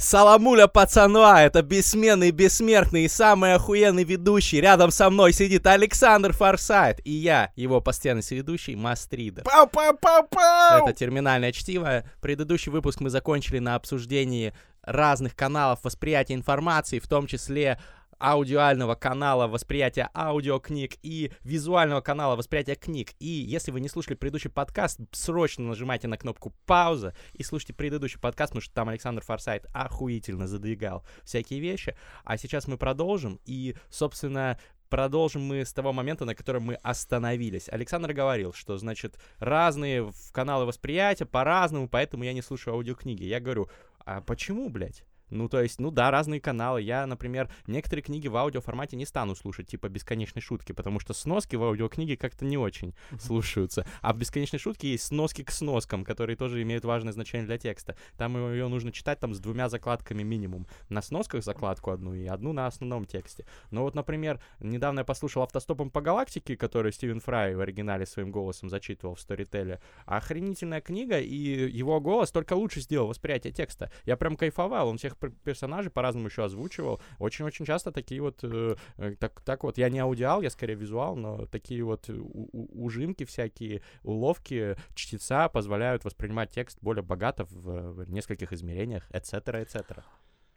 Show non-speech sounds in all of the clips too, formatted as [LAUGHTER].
Саламуля пацанва, это бессменный, бессмертный и самый охуенный ведущий. Рядом со мной сидит Александр Форсайт. И я, его постоянный ведущий, Мастридер. Пау-пау-пау-пау! Это терминальное чтиво. Предыдущий выпуск мы закончили на обсуждении разных каналов восприятия информации, в том числе аудиального канала восприятия аудиокниг и визуального канала восприятия книг. И если вы не слушали предыдущий подкаст, срочно нажимайте на кнопку пауза и слушайте предыдущий подкаст, потому что там Александр Форсайт охуительно задвигал всякие вещи. А сейчас мы продолжим. И, собственно, продолжим мы с того момента, на котором мы остановились. Александр говорил, что, значит, разные каналы восприятия по-разному, поэтому я не слушаю аудиокниги. Я говорю, а почему, блядь? Ну, то есть, ну да, разные каналы. Я, например, некоторые книги в аудиоформате не стану слушать, типа бесконечной шутки, потому что сноски в аудиокниге как-то не очень слушаются. А в бесконечной шутке есть сноски к сноскам, которые тоже имеют важное значение для текста. Там ее нужно читать там с двумя закладками минимум. На сносках закладку одну и одну на основном тексте. Но вот, например, недавно я послушал «Автостопом по галактике», который Стивен Фрай в оригинале своим голосом зачитывал в сторителе. Охренительная книга, и его голос только лучше сделал восприятие текста. Я прям кайфовал, он всех персонажей по-разному еще озвучивал. Очень-очень часто такие вот, э, э так, так вот, я не аудиал, я скорее визуал, но такие вот ужимки всякие, уловки чтеца позволяют воспринимать текст более богато в, в нескольких измерениях, etc., etc.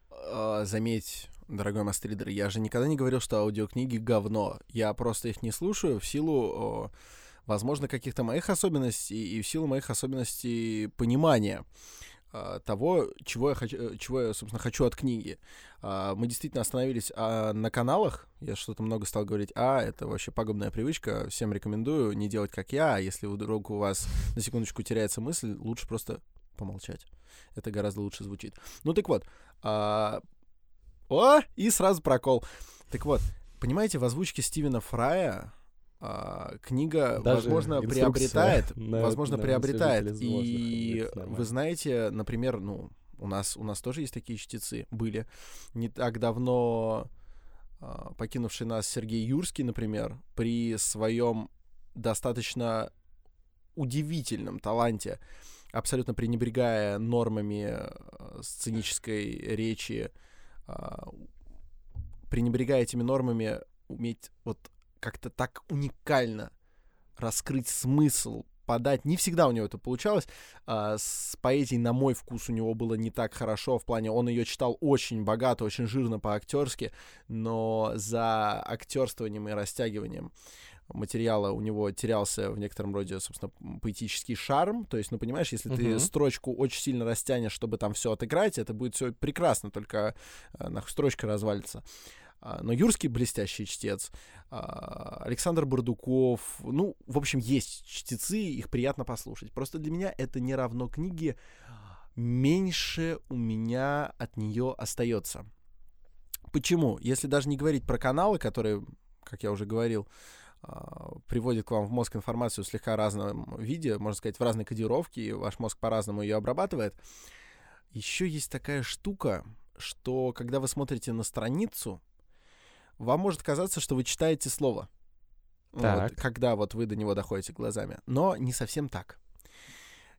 Uh, заметь, дорогой мастридер, я же никогда не говорил, что аудиокниги говно. Я просто их не слушаю в силу, возможно, каких-то моих особенностей и в силу моих особенностей понимания. А, того, чего я, хочу, э, чего я, собственно, хочу от книги. А, мы действительно остановились а, на каналах. Я что-то много стал говорить. А, это вообще пагубная привычка. Всем рекомендую не делать, как я. А если вдруг у вас на секундочку теряется мысль, лучше просто помолчать. Это гораздо лучше звучит. Ну так вот. А... О, и сразу прокол. Так вот, понимаете, в озвучке Стивена Фрая а, книга, Даже возможно, приобретает, [LAUGHS] возможно, на приобретает. И вы знаете, например, ну, у нас, у нас тоже есть такие чтецы, были. Не так давно а, покинувший нас Сергей Юрский, например, при своем достаточно удивительном таланте, абсолютно пренебрегая нормами а, сценической речи, а, пренебрегая этими нормами, уметь вот как-то так уникально раскрыть смысл, подать. Не всегда у него это получалось. А, с поэзией, на мой вкус, у него было не так хорошо. В плане, он ее читал очень богато, очень жирно по-актерски, но за актерствованием и растягиванием материала у него терялся в некотором роде, собственно, поэтический шарм. То есть, ну, понимаешь, если uh-huh. ты строчку очень сильно растянешь, чтобы там все отыграть, это будет все прекрасно, только э, нахуй строчка развалится. А, но Юрский блестящий чтец, а, Александр Бардуков, ну, в общем, есть чтецы, их приятно послушать. Просто для меня это не равно книге, меньше у меня от нее остается. Почему? Если даже не говорить про каналы, которые, как я уже говорил, а, приводит к вам в мозг информацию в слегка разном виде, можно сказать, в разной кодировке, и ваш мозг по-разному ее обрабатывает. Еще есть такая штука, что когда вы смотрите на страницу, вам может казаться, что вы читаете слово. Вот, когда вот вы до него доходите глазами. Но не совсем так.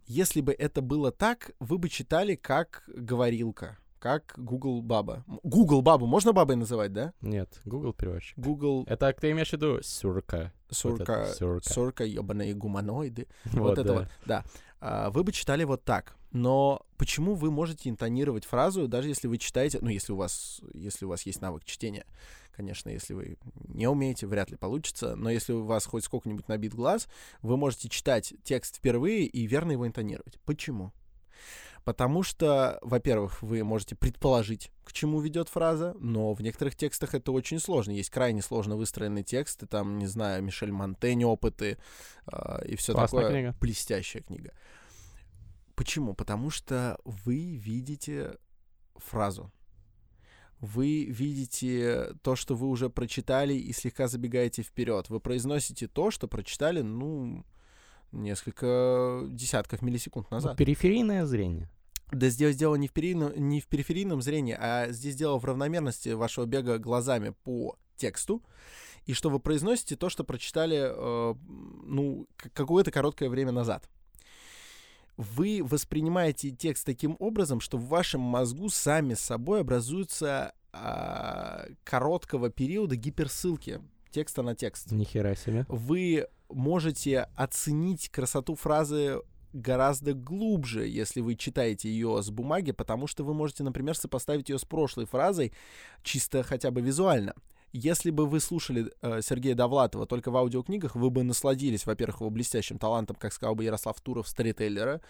Если бы это было так, вы бы читали как говорилка, как Google Баба. Google Бабу можно бабой называть, да? Нет, Google переводчик. Google... Это ты имеешь в виду сурка? Сурка, вот сурка, сурка ебаные гуманоиды. [LAUGHS] Вот, вот это да. вот, да. А, вы бы читали вот так. Но почему вы можете интонировать фразу, даже если вы читаете, ну, если у вас, если у вас есть навык чтения, конечно, если вы не умеете, вряд ли получится, но если у вас хоть сколько-нибудь набит глаз, вы можете читать текст впервые и верно его интонировать. Почему? Потому что, во-первых, вы можете предположить, к чему ведет фраза, но в некоторых текстах это очень сложно. Есть крайне сложно выстроенные тексты, там, не знаю, Мишель Монтень опыты э, и все такое. Книга. Блестящая книга. Почему? Потому что вы видите фразу. Вы видите то, что вы уже прочитали, и слегка забегаете вперед. Вы произносите то, что прочитали, ну, несколько десятков миллисекунд назад. Ну, периферийное зрение. Да здесь дело не в, периферийном, не в периферийном зрении, а здесь дело в равномерности вашего бега глазами по тексту, и что вы произносите то, что прочитали, э, ну, какое-то короткое время назад. Вы воспринимаете текст таким образом, что в вашем мозгу сами собой образуются а, короткого периода гиперссылки текста на текст. Нихера себе. Вы можете оценить красоту фразы гораздо глубже, если вы читаете ее с бумаги, потому что вы можете, например, сопоставить ее с прошлой фразой чисто хотя бы визуально. Если бы вы слушали э, Сергея Довлатова только в аудиокнигах, вы бы насладились, во-первых, его блестящим талантом, как сказал бы Ярослав Туров, сторителлера.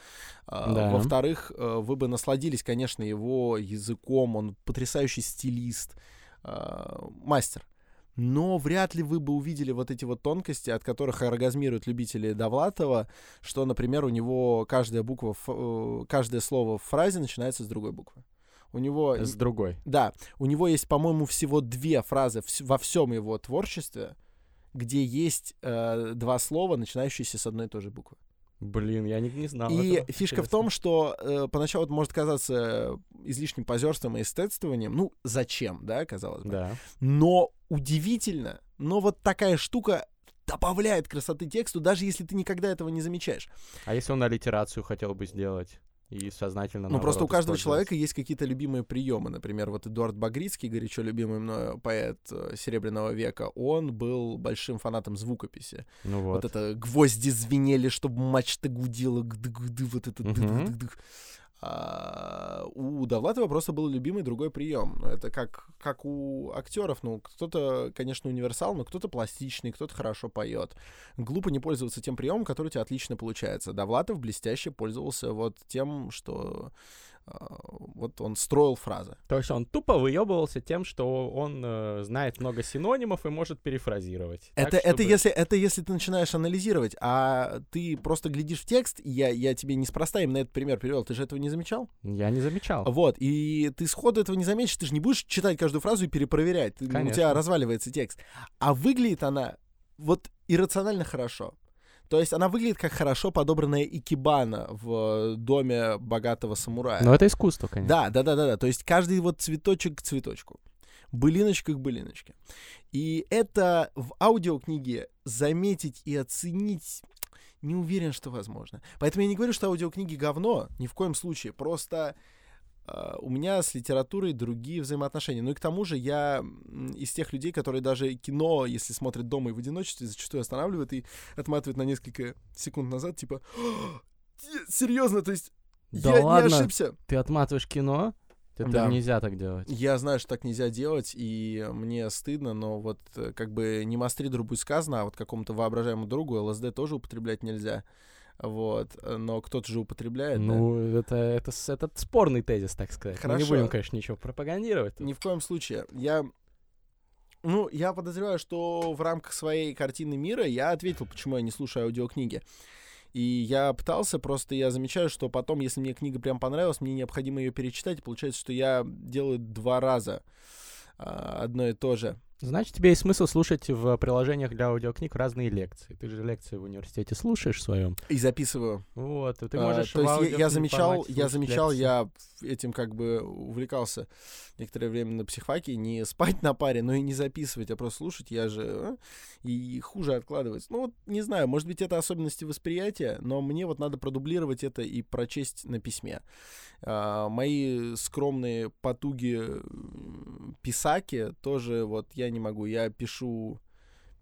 Э, Да. Во-вторых, э, вы бы насладились, конечно, его языком, он потрясающий стилист, э, мастер. Но вряд ли вы бы увидели вот эти вот тонкости, от которых оргазмируют любители Довлатова, что, например, у него каждая буква, э, каждое слово в фразе начинается с другой буквы. У него С другой. да, у него есть, по-моему, всего две фразы во всем его творчестве, где есть э, два слова, начинающиеся с одной и той же буквы. Блин, я не, не знал. и этого. фишка в Интересно. том, что э, поначалу это может казаться излишним позерством и эстетствованием. Ну, зачем, да, казалось бы. Да. Но удивительно, но вот такая штука добавляет красоты тексту, даже если ты никогда этого не замечаешь. А если он аллитерацию хотел бы сделать и сознательно Ну, просто у каждого человека есть какие-то любимые приемы. Например, вот Эдуард Багрицкий, горячо любимый мною поэт э, Серебряного века, он был большим фанатом звукописи. Ну Вот, вот. это гвозди звенели, чтобы мачта гудела, вот это Мгм. А, у Довлатова просто был любимый другой прием. Ну, Это как, как у актеров. Ну, кто-то, конечно, универсал, но кто-то пластичный, кто-то хорошо поет. Глупо не пользоваться тем приемом, который у тебя отлично получается. Довлатов блестяще пользовался вот тем, что вот он строил фразы. То есть он тупо выебывался тем, что он э, знает много синонимов и может перефразировать. Так, Это, это, чтобы- если, это если ты начинаешь анализировать, а ты просто глядишь в текст, и я, я тебе неспроста именно этот пример привел, ты же этого не замечал? Я не замечал. Вот, и ты сходу этого не заметишь, ты же не будешь читать каждую фразу и перепроверять, Ты- у Конечно. тебя разваливается текст. А выглядит она вот иррационально хорошо. То есть она выглядит как хорошо подобранная икебана в доме богатого самурая. Но это искусство, конечно. Да, да, да, да, да. То есть каждый вот цветочек к цветочку. Былиночка к былиночке. И это в аудиокниге заметить и оценить не уверен, что возможно. Поэтому я не говорю, что аудиокниги говно, ни в коем случае. Просто э, у меня с литературой другие взаимоотношения. Ну и к тому же я из тех людей, которые даже кино, если смотрят дома и в одиночестве, зачастую останавливают и отматывают на несколько секунд назад, типа, серьезно, то есть Да я ладно? не ошибся. Ты отматываешь кино? Это Да. нельзя так делать. Я знаю, что так нельзя делать, и мне стыдно, но вот э, как бы не мастридру будет сказано, а вот какому-то воображаемому другу ЛСД тоже употреблять нельзя. Вот, э, но кто-то же употребляет, да? Ну, это, это, с- это спорный тезис, так сказать. Мы не Хорошо. будем, конечно, ничего пропагандировать. Ни в коем случае. Я... Ну, я подозреваю, что в рамках своей картины мира я ответил, почему я не слушаю аудиокниги. И я пытался, просто я замечаю, что потом, если мне книга прям понравилась, мне необходимо ее перечитать. И получается, что я делаю два раза а, одно и то же. Значит, тебе есть смысл слушать в приложениях для аудиокниг разные лекции. Ты же лекции в университете слушаешь в своем. И записываю. Вот, и ты А, можешь то в есть я- я, замечал, я замечал, лекции. я этим как бы увлекался некоторое время на психфаке, не спать на паре, но и не записывать, а просто слушать, я же а, и хуже откладывается. Ну вот не знаю, может быть это особенности восприятия, но мне вот надо продублировать это и прочесть на письме. А, мои скромные потуги писаки тоже вот я не могу, я пишу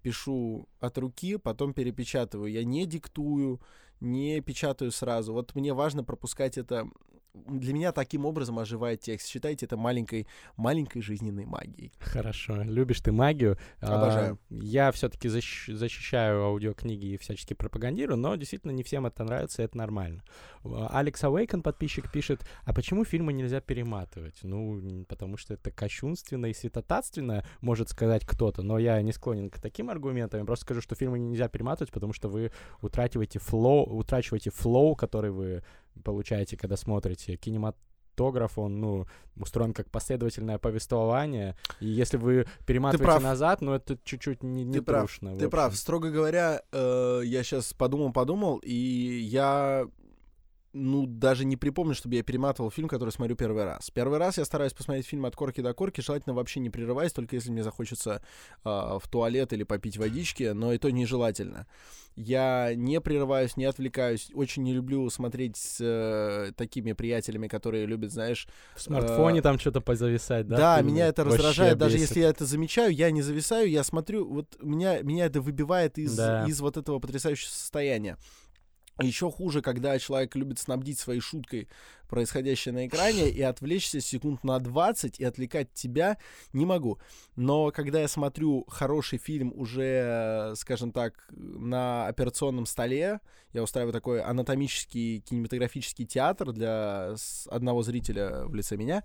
пишу от руки, потом перепечатываю. Я не диктую, не печатаю сразу. Вот мне важно пропускать это. Для меня таким образом оживает текст. Считайте это маленькой, маленькой жизненной магией. Хорошо. Любишь ты магию. А, Обожаю. я все-таки защищаю аудиокниги и всячески пропагандирую, но действительно не всем это нравится, и это нормально. А, Алекс Авейкон, подписчик, пишет, а почему фильмы нельзя перематывать? Ну, потому что это кощунственно и святотатственно, может сказать кто-то, но я не склонен к таким аргументам. Я просто скажу, что фильмы нельзя перематывать, потому что вы утрачиваете flow, утрачиваете flow, который вы получаете, когда смотрите. Кинематограф, он, ну, устроен как последовательное повествование, и если вы перематываете назад, ну, это чуть-чуть не, не Ты прав, трушно, Ты прав. Строго говоря, э, я сейчас подумал-подумал, и я ну, даже не припомню, чтобы я перематывал фильм, который смотрю первый раз. Первый раз я стараюсь посмотреть фильм от корки до корки, желательно вообще не прерываясь, только если мне захочется э, в туалет или попить водички, но это нежелательно. Я не прерываюсь, не отвлекаюсь. Очень не люблю смотреть с э, такими приятелями, которые любят, знаешь... В смартфоне э, там что-то позависать, да? Да, меня это раздражает. Даже если я это замечаю, я не зависаю, я смотрю, вот меня, меня это выбивает из, да. из вот этого потрясающего состояния. Еще хуже, когда человек любит снабдить своей шуткой происходящее на экране и отвлечься секунд на 20 и отвлекать тебя не могу. Но когда я смотрю хороший фильм уже, скажем так, на операционном столе, я устраиваю такой анатомический кинематографический театр для одного зрителя в лице меня,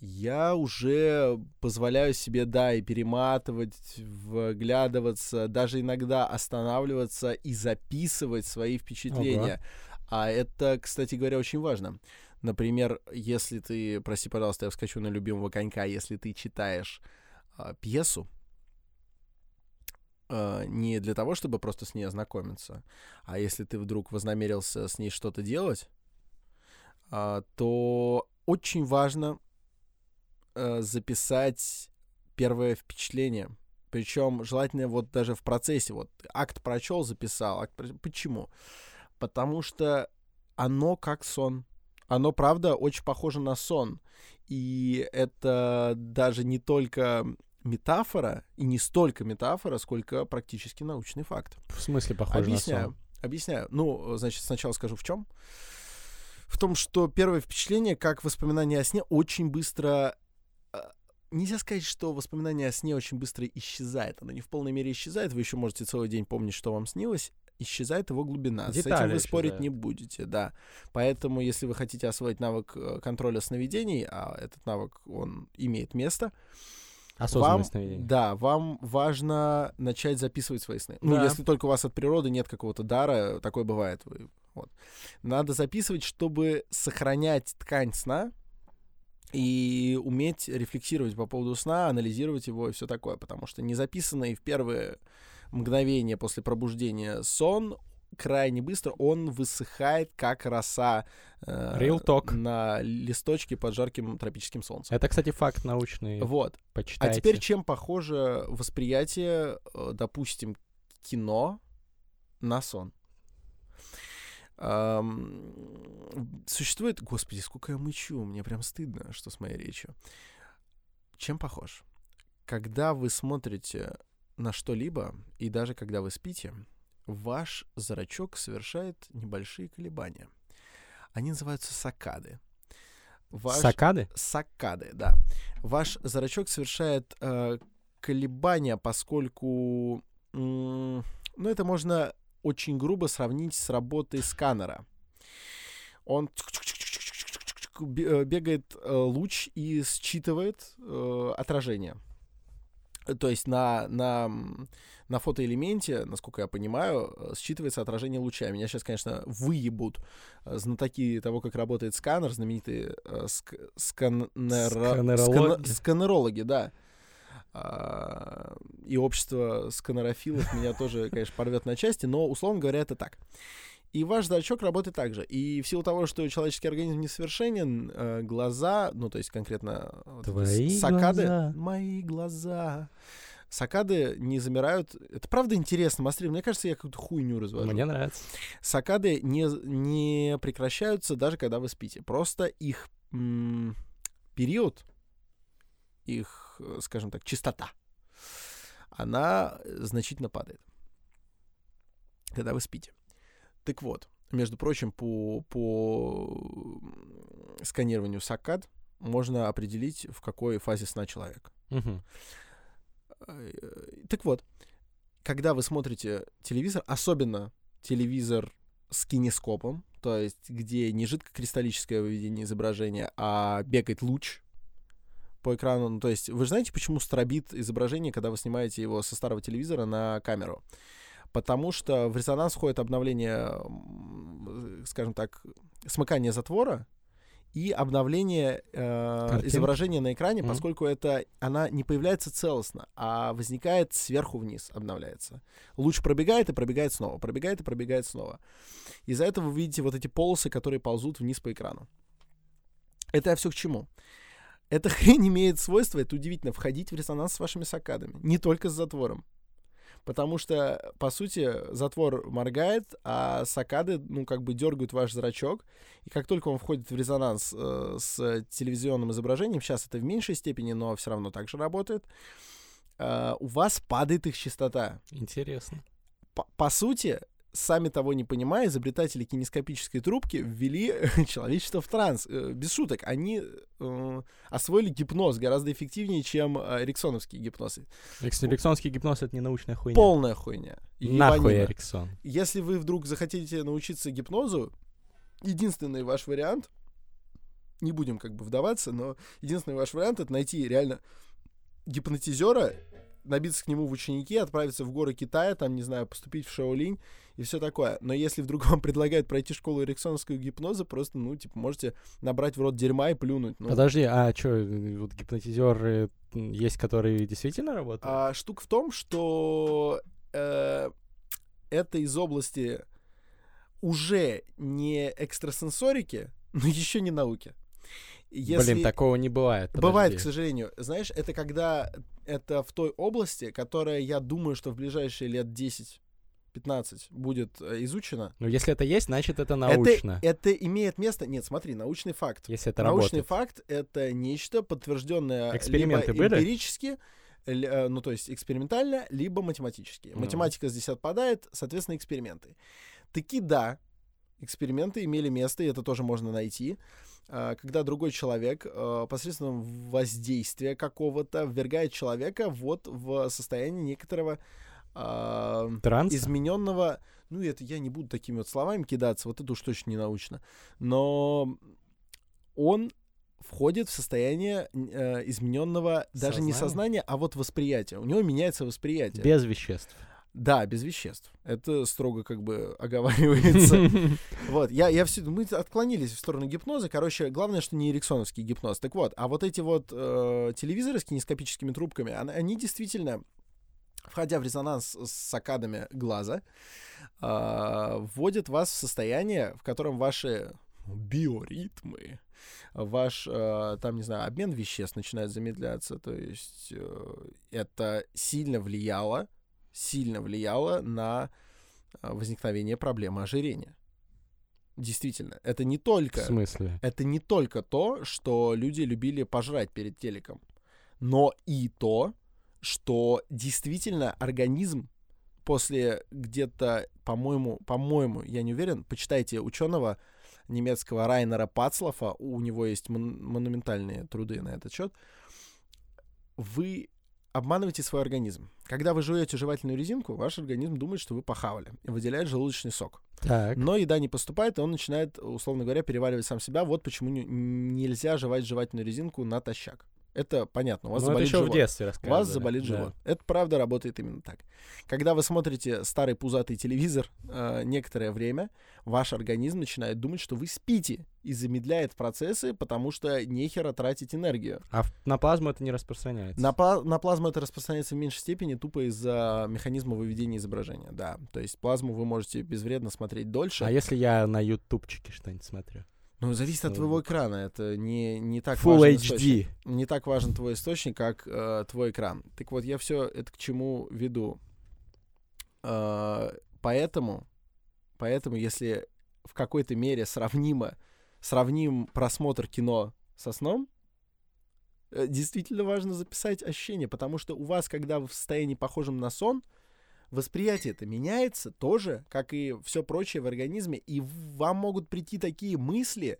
я уже позволяю себе, да, и перематывать, вглядываться, даже иногда останавливаться и записывать свои впечатления. Ага. А это, кстати говоря, очень важно. Например, если ты, прости, пожалуйста, я вскочу на любимого конька, если ты читаешь а, пьесу, а, не для того, чтобы просто с ней ознакомиться, а если ты вдруг вознамерился с ней что-то делать, а, то очень важно э, записать первое впечатление. Причем желательно вот даже в процессе. Вот акт прочел, записал. Акт... Почему? Потому что оно как сон. Оно, правда, очень похоже на сон. И это даже не только метафора, и не столько метафора, сколько практически научный факт. В смысле похоже Объясняю. на сон? Объясняю. Ну, значит, сначала скажу в чем. В том, что первое впечатление, как воспоминание о сне, очень быстро нельзя сказать, что воспоминание о сне очень быстро исчезает. Оно не в полной мере исчезает. Вы еще можете целый день помнить, что вам снилось. Исчезает его глубина. Детали С этим вы спорить исчезают. не будете, да. Поэтому, если вы хотите освоить навык э, контроля сновидений, а этот навык, он имеет место, вам, Да, вам важно начать записывать свои сны. Ну, да. Ну, если только у вас от природы нет какого-то дара, такое бывает. Вот. Надо записывать, чтобы сохранять ткань сна, и уметь рефлексировать по поводу сна, анализировать его и все такое, потому что незаписанный в первые мгновения после пробуждения сон крайне быстро он высыхает, как роса э, Real talk. на листочке под жарким тропическим солнцем. Это, кстати, факт научный. Вот. Почитайте. А теперь чем похоже восприятие, э, допустим, кино на сон? Существует... Господи, сколько я мычу, мне прям стыдно, что с моей речью. Чем похож? Когда вы смотрите на что-либо, и даже когда вы спите, ваш зрачок совершает небольшие колебания. Они называются сакады. Ваш... Сакады? Сакады, да. Ваш зрачок совершает э, колебания, поскольку... М- ну, это можно очень грубо сравнить с работой сканера. Он бегает э, луч и считывает э, отражение. То есть на, на, на фотоэлементе, насколько я понимаю, э, считывается отражение луча. Меня сейчас, конечно, выебут знатоки того, как работает сканер, знаменитые ск сканера... скан сканерологи, да. А, и общество сканерофилов меня тоже, конечно, порвет на части, но, условно говоря, это так. И ваш зрачок работает так же. И в силу того, что человеческий организм несовершенен, э, глаза, ну, то есть конкретно Твои сакады, глаза. мои глаза, сакады не замирают. Это правда интересно, Мастрин. Мне кажется, я какую-то хуйню развожу. Мне нравится. Сакады не, не прекращаются даже когда вы спите. Просто их м- период, их Э, скажем так, чистота, она значительно падает, когда вы спите. Так вот, между прочим, по, по сканированию сакад можно определить, в какой фазе сна человек. Угу. Так вот, когда вы смотрите телевизор, особенно телевизор с кинескопом, то есть где не жидкокристаллическое выведение изображения, а бегает луч, по экрану. Ну, то есть вы же знаете, почему стробит изображение, когда вы снимаете его со старого телевизора на камеру? Потому что в резонанс входит обновление, скажем так, смыкание затвора, и обновление э, изображения на экране, Мгм. поскольку это она не появляется целостно, а возникает сверху вниз, обновляется. Луч пробегает и пробегает снова, пробегает и пробегает снова. Из-за этого вы видите вот эти полосы, которые ползут вниз по экрану. Это я все к чему? Эта [LAUGHS] хрень имеет свойство, это удивительно, входить в резонанс с вашими сакадами, не только с затвором. Потому что, по сути, затвор моргает, а сакады, ну, как бы дергают ваш зрачок. И как только он входит в резонанс э, с телевизионным изображением, сейчас это в меньшей степени, но все равно так же работает, э, у вас падает их частота. Интересно. По, по сути, сами того не понимая, изобретатели кинескопической трубки ввели [LAUGHS] человечество в транс. Э, без шуток, они э, освоили гипноз гораздо эффективнее, чем э, эриксоновский гипноз. Эрикс- Эриксонский гипноз — это не научная хуйня. Полная хуйня. Нахуй Ебанина. Эриксон. Если вы вдруг захотите научиться гипнозу, единственный ваш вариант, не будем как бы вдаваться, но единственный ваш вариант это найти реально гипнотизера, набиться к нему в ученики, отправиться в горы Китая, там, не знаю, поступить в Шаолинь и все такое. Но если вдруг [LAUGHS] вам предлагают пройти школу эриксоновского гипноза, просто, ну, типа, можете набрать в рот дерьма и плюнуть. Ну, Подожди, а что, вот гипнотизеры есть, которые действительно работают? А штука в том, что э, это из области уже не экстрасенсорики, но еще не науки. Если... Блин, такого не бывает. Бывает, к подожди. сожалению. Знаешь, это когда это в той области, которая, я думаю, что в ближайшие лет 10-15 будет э, изучена. Ну, если это есть, значит, это научно. Это, это имеет место. Нет, смотри, научный факт. Если это Научный работает. факт это нечто подтвержденное Эксперименты либо были? эмпирически, э, ну то есть экспериментально, либо математически. Ну. Математика здесь отпадает, соответственно, эксперименты. Таки да, эксперименты имели место, и это тоже можно найти, когда другой человек э, посредством воздействия какого-то ввергает человека вот в состояние некоторого а, Транс? измененного, ну это я не буду такими вот словами кидаться, вот это уж точно не научно, но он входит в состояние э, измененного даже не Сознания? сознания, а вот восприятия. У него меняется восприятие. Без веществ. Да, без веществ. Это строго как бы [LAUGHS] оговаривается. [LAUGHS] Вот, я, я все, мы отклонились в сторону гипноза. Короче, главное, что не эриксоновский гипноз. Так вот, а вот эти вот э, телевизоры с кинескопическими трубками, они действительно, входя в резонанс с сакадами глаза, э, вводят вас в состояние, в котором ваши биоритмы, ваш, э, там, не знаю, обмен веществ начинает замедляться. То есть э, это сильно влияло, сильно влияло на э, возникновение проблемы ожирения. Действительно, это не В только смысле? это не только то, что люди любили пожрать перед телеком, но и то, что действительно организм после где-то, по-моему, по-моему, я не уверен, почитайте ученого немецкого Райнера Пацлофа, у него есть мон- монументальные труды на этот счет, вы обманываете свой организм. Когда вы жуете жевательную резинку, ваш организм думает, что вы похавали и выделяет желудочный сок. Так. Но еда не поступает, и он начинает, условно говоря, переваривать сам себя. Вот почему не- нельзя жевать жевательную резинку натощак. Это понятно. У вас Ну, это заболит еще в живот. детстве У вас заболит да. живот. Это правда работает именно так. Когда вы смотрите старый пузатый телевизор э, некоторое время, ваш организм начинает думать, что вы спите и замедляет процессы, потому что нехера тратить энергию. А в- на плазму это не распространяется. На, пла- на плазму это распространяется в меньшей степени тупо из-за механизма выведения изображения. Да, то есть плазму вы можете безвредно смотреть дольше. А если я на ютубчике что-нибудь смотрю? Ну, зависит от твоего экрана. Это не, не так Full важен источник. HD. Не так важен твой источник, как э, твой экран. Так вот, я все это к чему веду. Э, поэтому, поэтому, если в какой-то мере сравнимо, сравним просмотр кино со сном, э, действительно важно записать ощущение, потому что у вас, когда вы в состоянии похожем на сон, восприятие это меняется тоже, как и все прочее в организме, и вам могут прийти такие мысли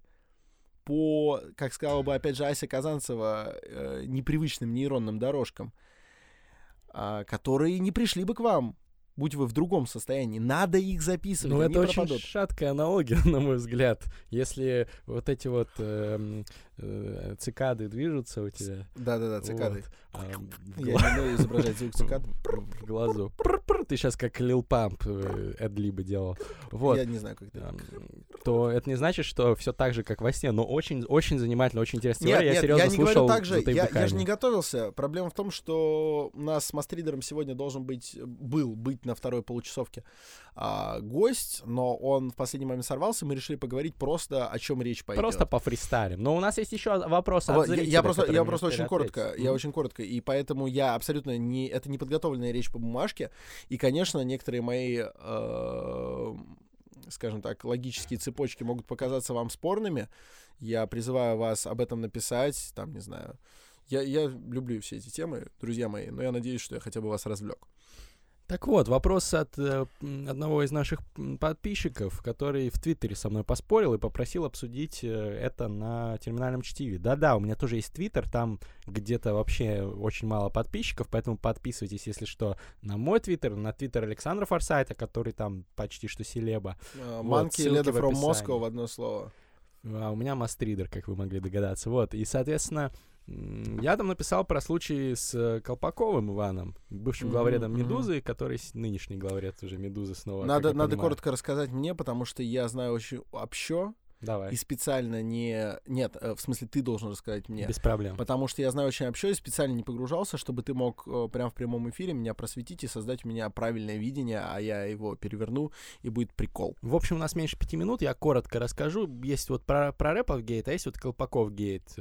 по, как сказала бы опять же Ася Казанцева, э, непривычным нейронным дорожкам, а, которые не пришли бы к вам, будь вы в другом состоянии. Надо их записывать, Ну, это очень пропадут. шаткая аналогия, [LAUGHS] на мой взгляд. Если вот эти вот эм, э, цикады движутся у тебя... Да-да-да, цикады. вот, Я гла- не умею изображать звук цикад. [LAUGHS] в глазу. Ты сейчас как Лил Памп э, Эдли бы делал. Вот. Я не знаю, как это. То это не значит, что все так же, как во сне, но очень, очень занимательно, очень интересно. Нет, я нет, серьезно я не говорю так же, я, я же не готовился. Проблема в том, что у нас с мастридером сегодня должен быть, был быть на второй получасовке а, гость, но он в последний момент сорвался, мы решили поговорить просто, о чем речь пойдет. Просто по фристайлям. Но у нас есть еще вопрос от Вот, я, просто, я просто очень успели коротко, ответить. я очень коротко, и поэтому я абсолютно не, это не подготовленная речь по бумажке, и, конечно, некоторые мои, э, скажем так, логические цепочки могут показаться вам спорными. Я призываю вас об этом написать, там, не знаю. Я, я люблю все эти темы, друзья мои, но я надеюсь, что я хотя бы вас развлек. Так вот, вопрос от э, одного из наших подписчиков, который в Твиттере со мной поспорил и попросил обсудить э, это на терминальном чтиве. Да-да, у меня тоже есть Твиттер, там где-то вообще очень мало подписчиков, поэтому подписывайтесь, если что, на мой Твиттер, на Твиттер Александра Форсайта, который там почти что селеба. Вот, Манки ссылки Леда from. Moscow в одно слово. А у меня мастридер, как вы могли догадаться. Вот, и, соответственно, я там написал про случай с э, Колпаковым Иваном, бывшим главредом. «Медузы», который нынешний главред уже «Медузы» снова. Надо, надо коротко рассказать мне, потому что я знаю очень общо Давай, и специально не... Нет, э, в смысле, ты должен рассказать мне. без проблем. Потому что я знаю очень общо и специально не погружался, чтобы ты мог э, прямо в прямом эфире меня просветить и создать у меня правильное видение, а я его переверну, и будет прикол. В общем, у нас меньше пяти минут, я коротко расскажу. Есть вот про, про рэпов гейт, а есть вот Колпаков гейт.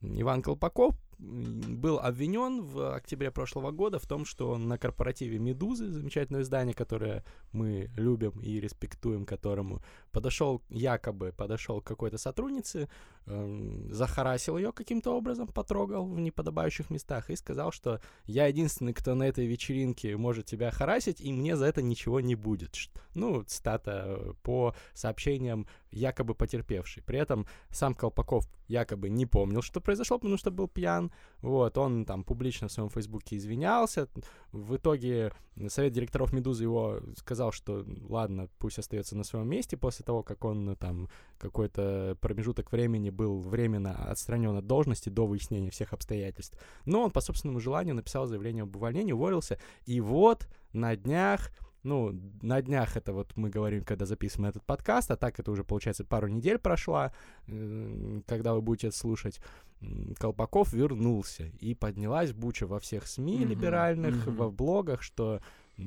Иван Колпаков был обвинен в октябре прошлого года в том, что он на корпоративе «Медузы», замечательное издание, которое мы любим и респектуем, которому подошел, якобы подошел к какой-то сотруднице, эм, захарасил ее каким-то образом, потрогал в неподобающих местах и сказал, что я единственный, кто на этой вечеринке может тебя харасить, и мне за это ничего не будет. Ну, цитата э, по сообщениям якобы потерпевший. При этом сам Колпаков якобы не помнил, что произошло, потому что был пьян. Вот, он там публично в своем фейсбуке извинялся. В итоге совет директоров «Медузы» его сказал, что ладно, пусть остается на своем месте после того, как он э, там какой-то промежуток времени был временно отстранен от должности до выяснения всех обстоятельств. Но он по собственному желанию написал заявление об увольнении, уволился. И вот на днях ну, на днях это вот мы говорим, когда записываем этот подкаст, а так это уже, получается, пару недель прошла, когда вы будете это слушать. Колпаков вернулся, и поднялась буча во всех СМИ Мгм, либеральных, мгм. во блогах, что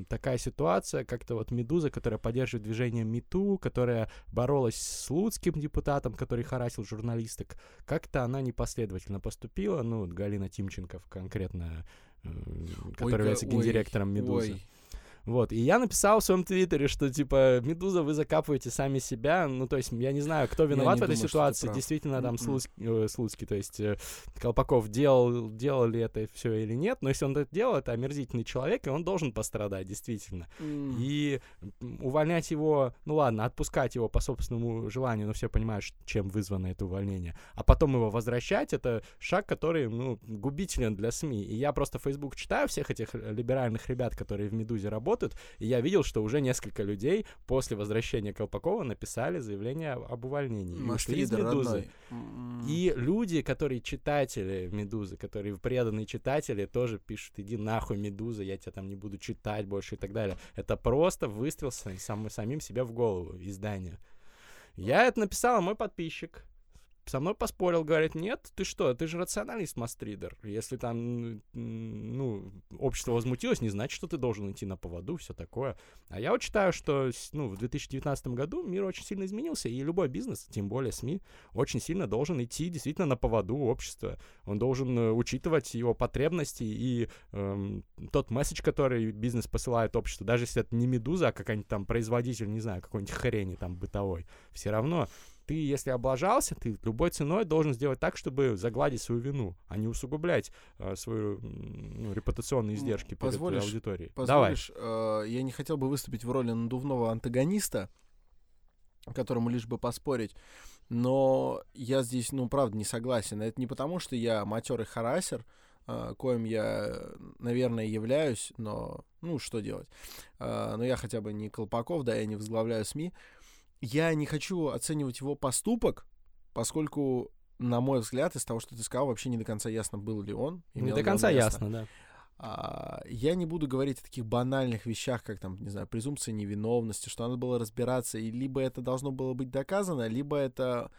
такая ситуация, как-то вот «Медуза», которая поддерживает движение МИТУ, которая боролась с Луцким депутатом, который харасил журналисток, как-то она непоследовательно поступила, ну, Галина Тимченков конкретно, э, которая Ой, является ой, гендиректором «Медузы». ой. Вот, и я написал в своем твиттере, что, типа, «Медуза, вы закапываете сами себя». Ну, то есть, я не знаю, кто виноват в этой думаю, ситуации. Действительно, там. Слуцкий, э, Слуцкий, то есть, э, Колпаков делал, делал ли это все или нет. Но если он это делал, это омерзительный человек, и он должен пострадать, действительно. И увольнять его, ну ладно, отпускать его по собственному желанию, но все понимают, чем вызвано это увольнение. А потом его возвращать, это шаг, который, ну, губителен для СМИ. И я просто Facebook читаю всех этих либеральных ребят, которые в «Медузе» работают, и я видел, что уже несколько людей после возвращения Колпакова написали заявление об- увольнении. И ушли из «Медузы». родной. М. И люди, которые читатели Медузы, которые преданные читатели, тоже пишут, иди нахуй, Медуза, я тебя там не буду читать больше и так далее. Это просто выстрел сам, сам- самим себе в голову изданию. Я это написал, а мой подписчик со мной поспорил, говорит, нет, ты что, ты же рационалист, мастридер. Если там, ну, общество возмутилось, не значит, что ты должен идти на поводу, все такое. А я вот считаю, что, ну, в 2019 году мир очень сильно изменился, и любой бизнес, тем более СМИ, очень сильно должен идти действительно на поводу общества. Он должен э, учитывать его потребности и эм, тот месседж, который бизнес посылает обществу, даже если это не Медуза, а какой-нибудь там производитель, не знаю, какой-нибудь хрени там бытовой, все равно ты, если облажался, ты любой ценой должен сделать так, чтобы загладить свою вину, а не усугублять э, свою ну, репутационные издержки перед позволишь- аудиторией. Давай. Позволишь, э, я не хотел бы выступить в роли надувного антагониста, которому лишь бы поспорить, но я здесь, ну, правда, не согласен. Это не потому, что я матерый харасер, э, коим я, наверное, являюсь, но, ну, что делать. Э, но я хотя бы не Колпаков, да, я не возглавляю СМИ. Я не хочу оценивать его поступок, поскольку, на мой взгляд, из того, что ты сказал, вообще не до конца ясно, был ли он. Не до конца место. ясно, да. А, я не буду говорить о таких банальных вещах, как там, не знаю, презумпция невиновности, что надо было разбираться, и либо это должно было быть доказано, либо это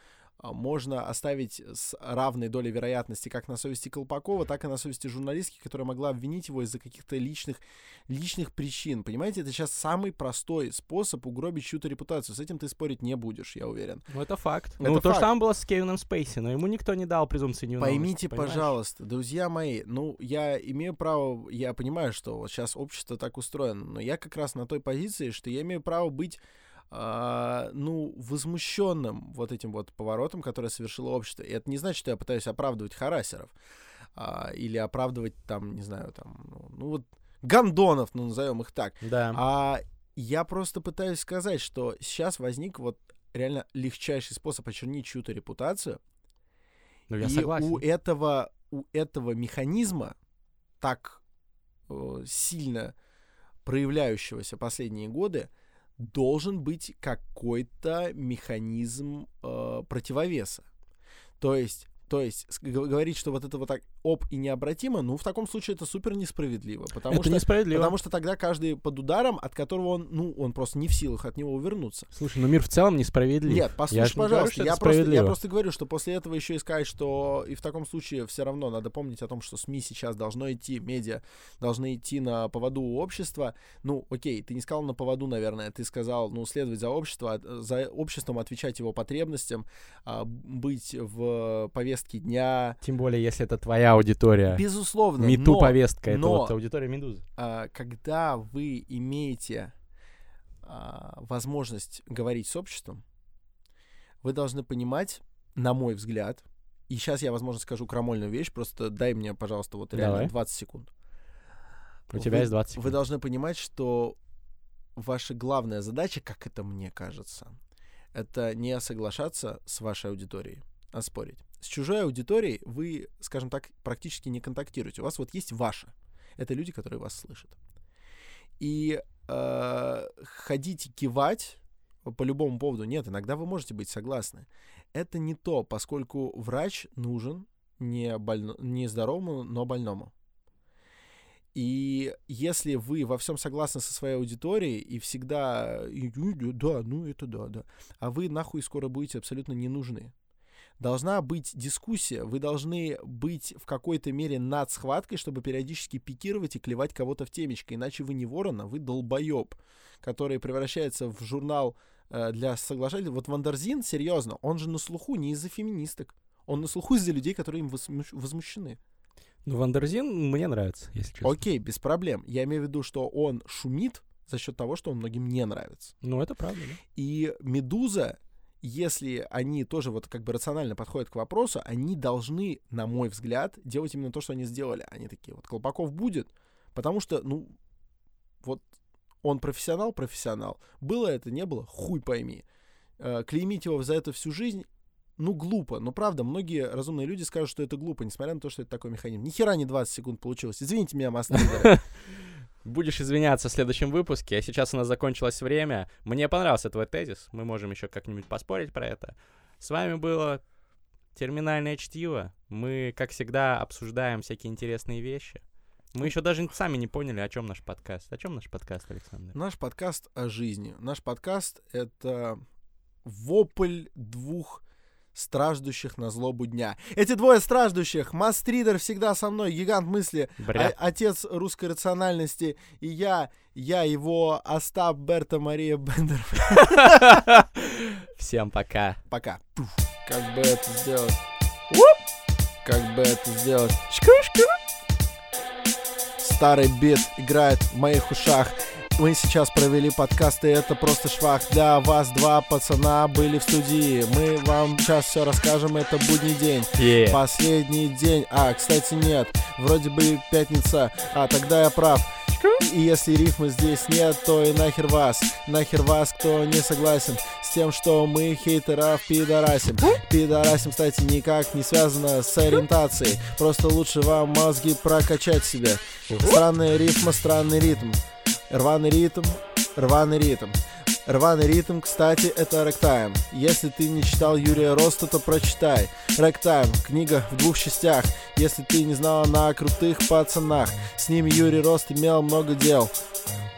можно оставить с равной долей вероятности как на совести Колпакова, так и на совести журналистки, которая могла обвинить его из-за каких-то личных, личных причин. Понимаете, это сейчас самый простой способ угробить чью-то репутацию. С этим ты спорить не будешь, я уверен. Ну, это факт. Это ну, то факт. же самое было с Кевином Спейси, но ему никто не дал презумпции невиновности. Поймите, понимаешь? пожалуйста, друзья мои, ну, я имею право, я понимаю, что вот сейчас общество так устроено, но я как раз на той позиции, что я имею право быть а, ну, возмущенным вот этим вот поворотом, который совершило общество. И это не значит, что я пытаюсь оправдывать харасеров а, или оправдывать там, не знаю, там, ну, ну вот гандонов, ну, назовем их так. Да. А я просто пытаюсь сказать, что сейчас возник вот реально легчайший способ очернить чью-то репутацию. ну, я и согласен. у этого, у этого механизма, так э, сильно проявляющегося последние годы, должен быть какой-то механизм э, противовеса. То есть, то есть говорить, что вот это вот так оп и необратимо, ну, в таком случае это супер несправедливо. Потому это что несправедливо. Потому что тогда каждый под ударом, от которого он, ну, он просто не в силах от него увернуться. Слушай, ну мир в целом несправедлив. Нет, Я послушай, говорю, пожалуйста, что я просто, я просто говорю, что после этого еще и сказать, что и в таком случае все равно надо помнить о том, что СМИ сейчас должно идти, медиа должны идти на поводу общества. Ну, окей, ты не сказал на поводу, наверное, ты сказал, ну, следовать за общество, от- за обществом, отвечать его потребностям, а, быть в повестке дня. Тем более, если это твоя аудитория. Безусловно, Мету но- повестка, это но- вот аудитория Медузы. а, когда вы имеете а, возможность говорить с обществом, вы должны понимать, на мой взгляд, и сейчас я, возможно, скажу крамольную вещь, просто дай мне, пожалуйста, вот реально Давай. 20 секунд. У тебя Вы- есть 20 Вы секунд. должны понимать, что ваша главная задача, как это мне кажется, это не соглашаться с вашей аудиторией, а спорить. С чужой аудиторией вы, скажем так, практически не контактируете. У вас вот есть ваша. Это люди, которые вас слышат. И э, ходить и кивать по любому поводу нет. Иногда вы можете быть согласны. Это не то, поскольку врач нужен не, больно, не здоровому, но больному. И если вы во всем согласны со своей аудиторией и всегда и, ну, да, ну это да, да, а вы нахуй скоро будете абсолютно не нужны. Должна быть дискуссия, вы должны быть в какой-то мере над схваткой, чтобы периодически пикировать и клевать кого-то в темечко, иначе вы не ворона, вы долбоеб, который превращается в журнал э, для соглашателей. Вот Wonderzine, серьезно, он же на слуху не из-за феминисток, он на слуху из-за людей, которые им возмущ- возмущены. Ну, Wonderzine мне нравится, если честно. Окей, без проблем. Я имею в виду, что он шумит за счет того, что он многим не нравится. Ну, это правда, да. И Медуза, если они тоже вот как бы рационально подходят к вопросу, они должны, на мой взгляд, делать именно то, что они сделали. Они такие, вот Колпаков будет, потому что, ну, вот он профессионал, профессионал. Было это, не было, хуй пойми. Э, Клеймить его за это всю жизнь, ну, глупо. Но правда, многие разумные люди скажут, что это глупо, несмотря на то, что это такой механизм. Ни хера не 20 секунд получилось. Извините меня, [LAUGHS] мастеры. Будешь извиняться в следующем выпуске, а сейчас у нас закончилось время. Мне понравился твой тезис, мы можем еще как-нибудь поспорить про это. С вами было Терминальное чтиво. Мы, как всегда, обсуждаем всякие интересные вещи. Мы еще даже сами не поняли, о чем наш подкаст. О чем наш подкаст, Александр? Наш подкаст о жизни. Наш подкаст — это вопль двух страждущих на злобу дня. Эти двое страждущих, Мастридер всегда со мной, гигант мысли, а- отец русской рациональности, и я, я его Остап Берта Мария Бендер. [LAUGHS] Всем пока. Пока. Как бы это сделать? Как бы это сделать? Старый бит играет в моих ушах. Мы сейчас провели подкасты, это просто швах. Для вас два пацана были в студии. Мы вам сейчас все расскажем, это будний день. Е. Последний день. А, кстати, нет. Вроде бы пятница. А, тогда я прав. И если рифмы здесь нет, то и нахер вас. Нахер вас, кто не согласен с тем, что мы хейтеров пидорасим. Пидорасим, кстати, никак не связано с ориентацией. Просто лучше вам мозги прокачать себе. Странная рифма, странный ритм. Рваный ритм, рваный ритм. Рваный ритм, кстати, это рэктайм. Если ты не читал Юрия Роста, то прочитай. Рэктайм, книга в двух частях. Если ты не знал на крутых пацанах, с ними Юрий Рост имел много дел.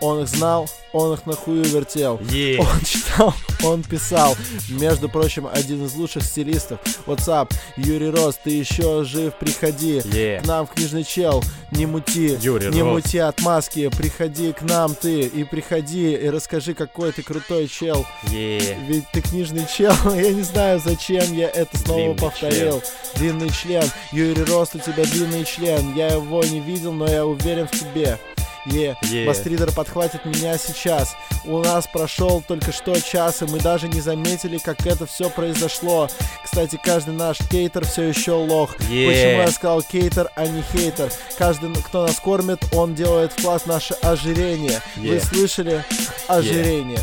Он их знал, он их на хую вертел. Yeah. Он [LAUGHS] читал, он писал. Между прочим, один из лучших стилистов. WhatsApp, Юрий Рост, ты еще жив, приходи. Yeah. К нам в книжный чел, не мути, Юрий не Рост. мути отмазки, приходи к нам ты и приходи и расскажи, какой ты крутой чел. Yeah. Ведь ты книжный чел, [LAUGHS] я не знаю, зачем я это снова Длинный повторил. Длинный член, Юрий Рост, у тебя длинный член. Я его не видел, но я уверен в тебе. Е, Yeah. Бастридер подхватит меня сейчас. У нас прошел только что час, и мы даже не заметили, как это все произошло. Кстати, каждый наш кейтер все еще лох. Yeah. Почему я сказал кейтер, а не хейтер? Каждый, кто нас кормит, он делает вклад в наше ожирение. Вы Yeah. слышали? Ожирение.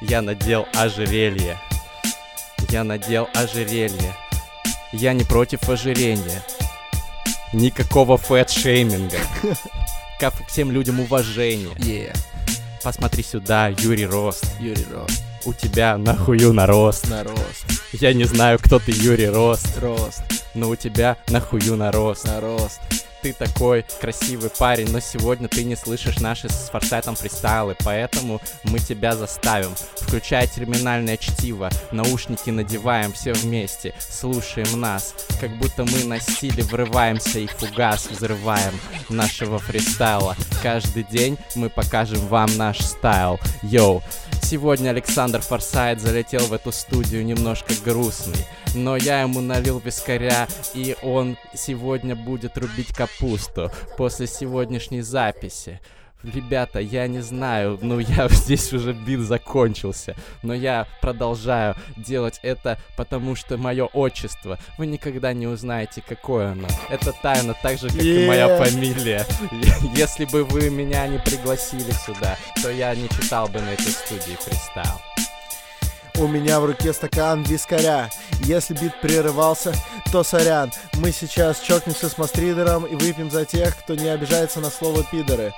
Я надел ожерелье. Я надел ожерелье. Я не против ожирения. Никакого фэт-шейминга. [LAUGHS] Ко всем людям уважение. Yeah, Посмотри сюда, Юрий Рост. Юрий Рост. У тебя нахую нарост. На рост. Я не знаю, кто ты, Юрий Рост, Рост. но у тебя нахую нарост. На рост. Ты такой красивый парень, но сегодня ты не слышишь наши с Форсайтом фристайлы, поэтому мы тебя заставим. Включай терминальное чтиво, наушники надеваем все вместе, слушаем нас, как будто мы на стиле врываемся и фугас взрываем нашего фристайла. Каждый день мы покажем вам наш style. Yo, сегодня Александр Форсайт залетел в эту студию немножко грустный, но я ему налил вискаря, и он сегодня будет рубить капусту после сегодняшней записи. Ребята, я не знаю, ну [LAUGHS] я здесь уже бит закончился, но я продолжаю делать это, потому что мое отчество, вы никогда не узнаете, какое оно. Это тайна, так же, как и моя Yeah. фамилия. Если бы вы меня не пригласили сюда, то я не читал бы на этой студии фристайл. У меня в руке стакан вискаря. Если бит прерывался, то сорян. Мы сейчас чокнемся с мастридером и выпьем за тех, кто не обижается на слово пидоры.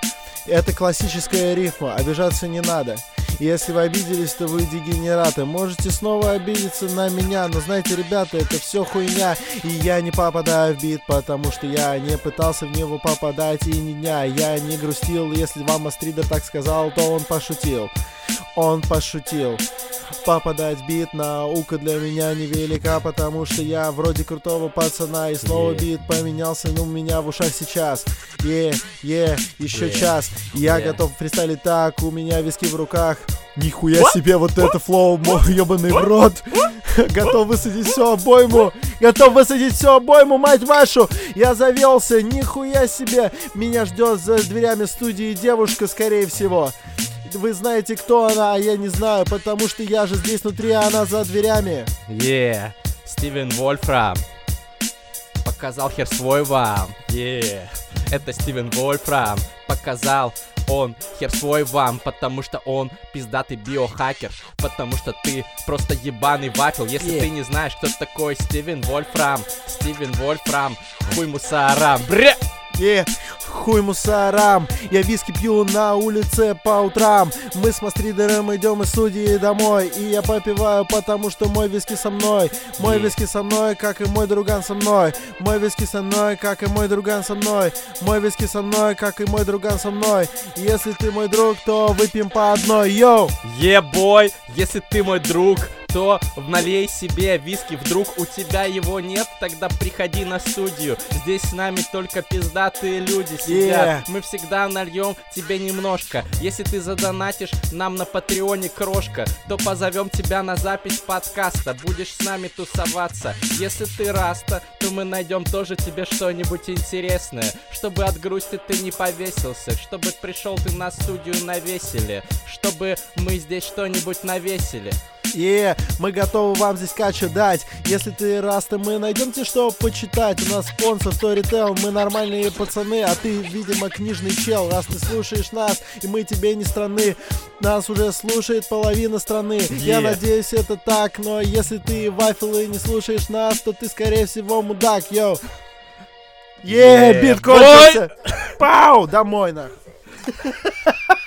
Это классическая рифма, обижаться не надо. Если вы обиделись, то вы дегенераты. Можете снова обидеться на меня, но знаете, ребята, это все хуйня. И я не попадаю в бит, потому что я не пытался в него попадать и ни дня. Я не грустил, если вам Астридер так сказал, то он пошутил. Он пошутил. Попадать в бит наука для меня невелика, потому что я вроде крутого пацана, и снова Yeah. бит поменялся у меня в ушах сейчас. Е, е, еще Yeah. час. Я Yeah. готов фристайлить так, у меня виски в руках. Нихуя себе вот это флоу, мой ебаный в рот. [LAUGHS] Готов высадить все обойму. Готов высадить все обойму, мать вашу. Я завелся, нихуя себе. Меня ждет за дверями студии девушка, скорее всего. Вы знаете, кто она, а я не знаю, потому что я же здесь внутри, а она за дверями. Е, Стивен Вольфрам показал хер свой вам. Е, это Стивен Вольфрам показал он хер свой вам, потому что он пиздатый биохакер, потому что ты просто ебаный вафел. Если Yeah. ты не знаешь, кто такой Стивен Вольфрам, Стивен Вольфрам, хуй мусорам, бре! Е, хуй мусорам Я виски пью на улице по утрам. Мы с Мастридером идем из студии домой И я попиваю, потому что мой виски со мной. Мой виски со мной, как и мой друган со мной. Мой виски со мной, как и мой друган со мной. Мой виски со мной, как и мой друган со мной. Если ты мой друг, то выпьем по одной. Йоу! Ебой, если ты мой друг, то налей себе виски. Вдруг у тебя его нет, тогда приходи на студию. Здесь с нами только пиздатые люди сидят. Yeah. Мы всегда нальем тебе немножко. Если ты задонатишь нам на Патреоне крошка, то позовем тебя на запись подкаста. Будешь с нами тусоваться. Если ты раста, то мы найдем тоже тебе что-нибудь интересное. Чтобы от грусти ты не повесился. Чтобы пришел ты на студию на веселе. Чтобы мы здесь что-нибудь навесили. Yeah, мы готовы вам здесь кача дать. Если ты раста, мы найдем тебе что почитать. У нас спонсор Storytel, мы нормальные пацаны, а ты, видимо, книжный чел. Раз ты слушаешь нас, и мы тебе не странны, нас уже слушает половина страны. Я Yeah. надеюсь, это так, но если ты вафел и не слушаешь нас, то ты, скорее всего, мудак, yo. Yeah, Yeah, бит бой! кончился. Пау, домой нахуй. [LAUGHS]